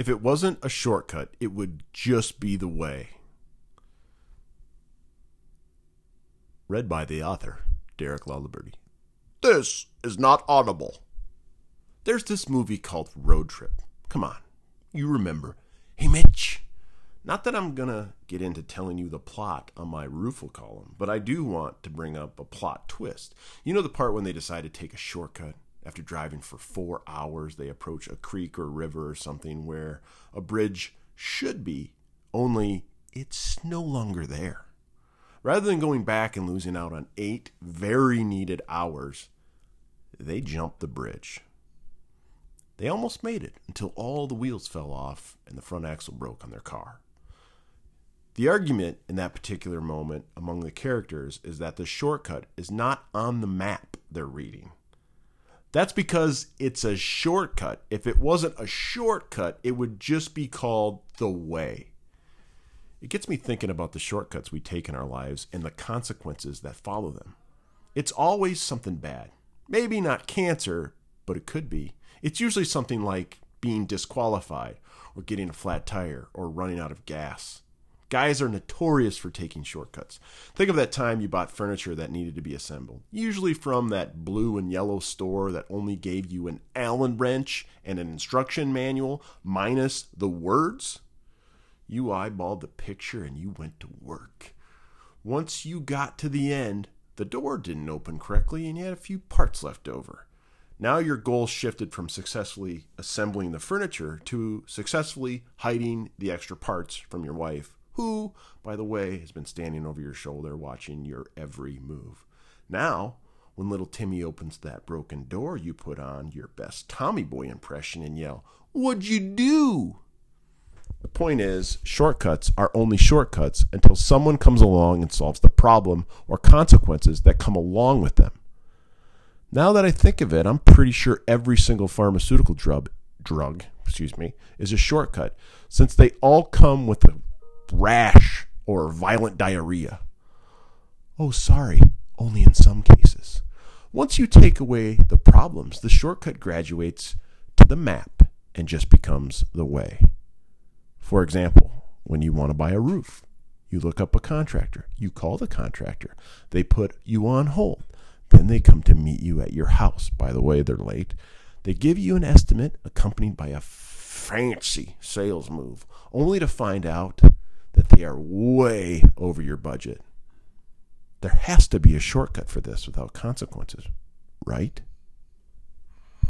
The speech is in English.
If it wasn't a shortcut, it would just be the way. Read by the author, Derek Laliberty. This is not audible. There's this movie called Road Trip. Come on, you remember. Hey, Mitch. Not that I'm going to get into telling you the plot on my Roofle column, but I do want to bring up a plot twist. You know the part when they decide to take a shortcut? After driving for four hours, they approach a creek or river or something where a bridge should be, only it's no longer there. Rather than going back and losing out on eight very needed hours, they jumped the bridge. They almost made it until all the wheels fell off and the front axle broke on their car. The argument in that particular moment among the characters is that the shortcut is not on the map they're reading. That's because it's a shortcut. If it wasn't a shortcut, it would just be called the way. It gets me thinking about the shortcuts we take in our lives and the consequences that follow them. It's always something bad. Maybe not cancer, but it could be. It's usually something like being disqualified, or getting a flat tire, or running out of gas. Guys are notorious for taking shortcuts. Think of that time you bought furniture that needed to be assembled, usually from that blue and yellow store that only gave you an Allen wrench and an instruction manual minus the words. You eyeballed the picture and you went to work. Once you got to the end, the door didn't open correctly and you had a few parts left over. Now your goal shifted from successfully assembling the furniture to successfully hiding the extra parts from your wife, who, by the way, has been standing over your shoulder watching your every move. Now, when little Timmy opens that broken door, you put on your best Tommy Boy impression and yell, What'd you do? The point is, shortcuts are only shortcuts until someone comes along and solves the problem or consequences that come along with them. Now that I think of it, I'm pretty sure every single pharmaceutical drug, drug, excuse me, is a shortcut, since they all come with a rash or violent diarrhea. Oh, sorry, only in some cases. Once you take away the problems, the shortcut graduates to the map and just becomes the way. For example, when you want to buy a roof, you look up a contractor, you call the contractor, they put you on hold, then they come to meet you at your house. By the way, they're late. They give you an estimate accompanied by a fancy sales move, only to find out that they are way over your budget. There has to be a shortcut for this without consequences, right?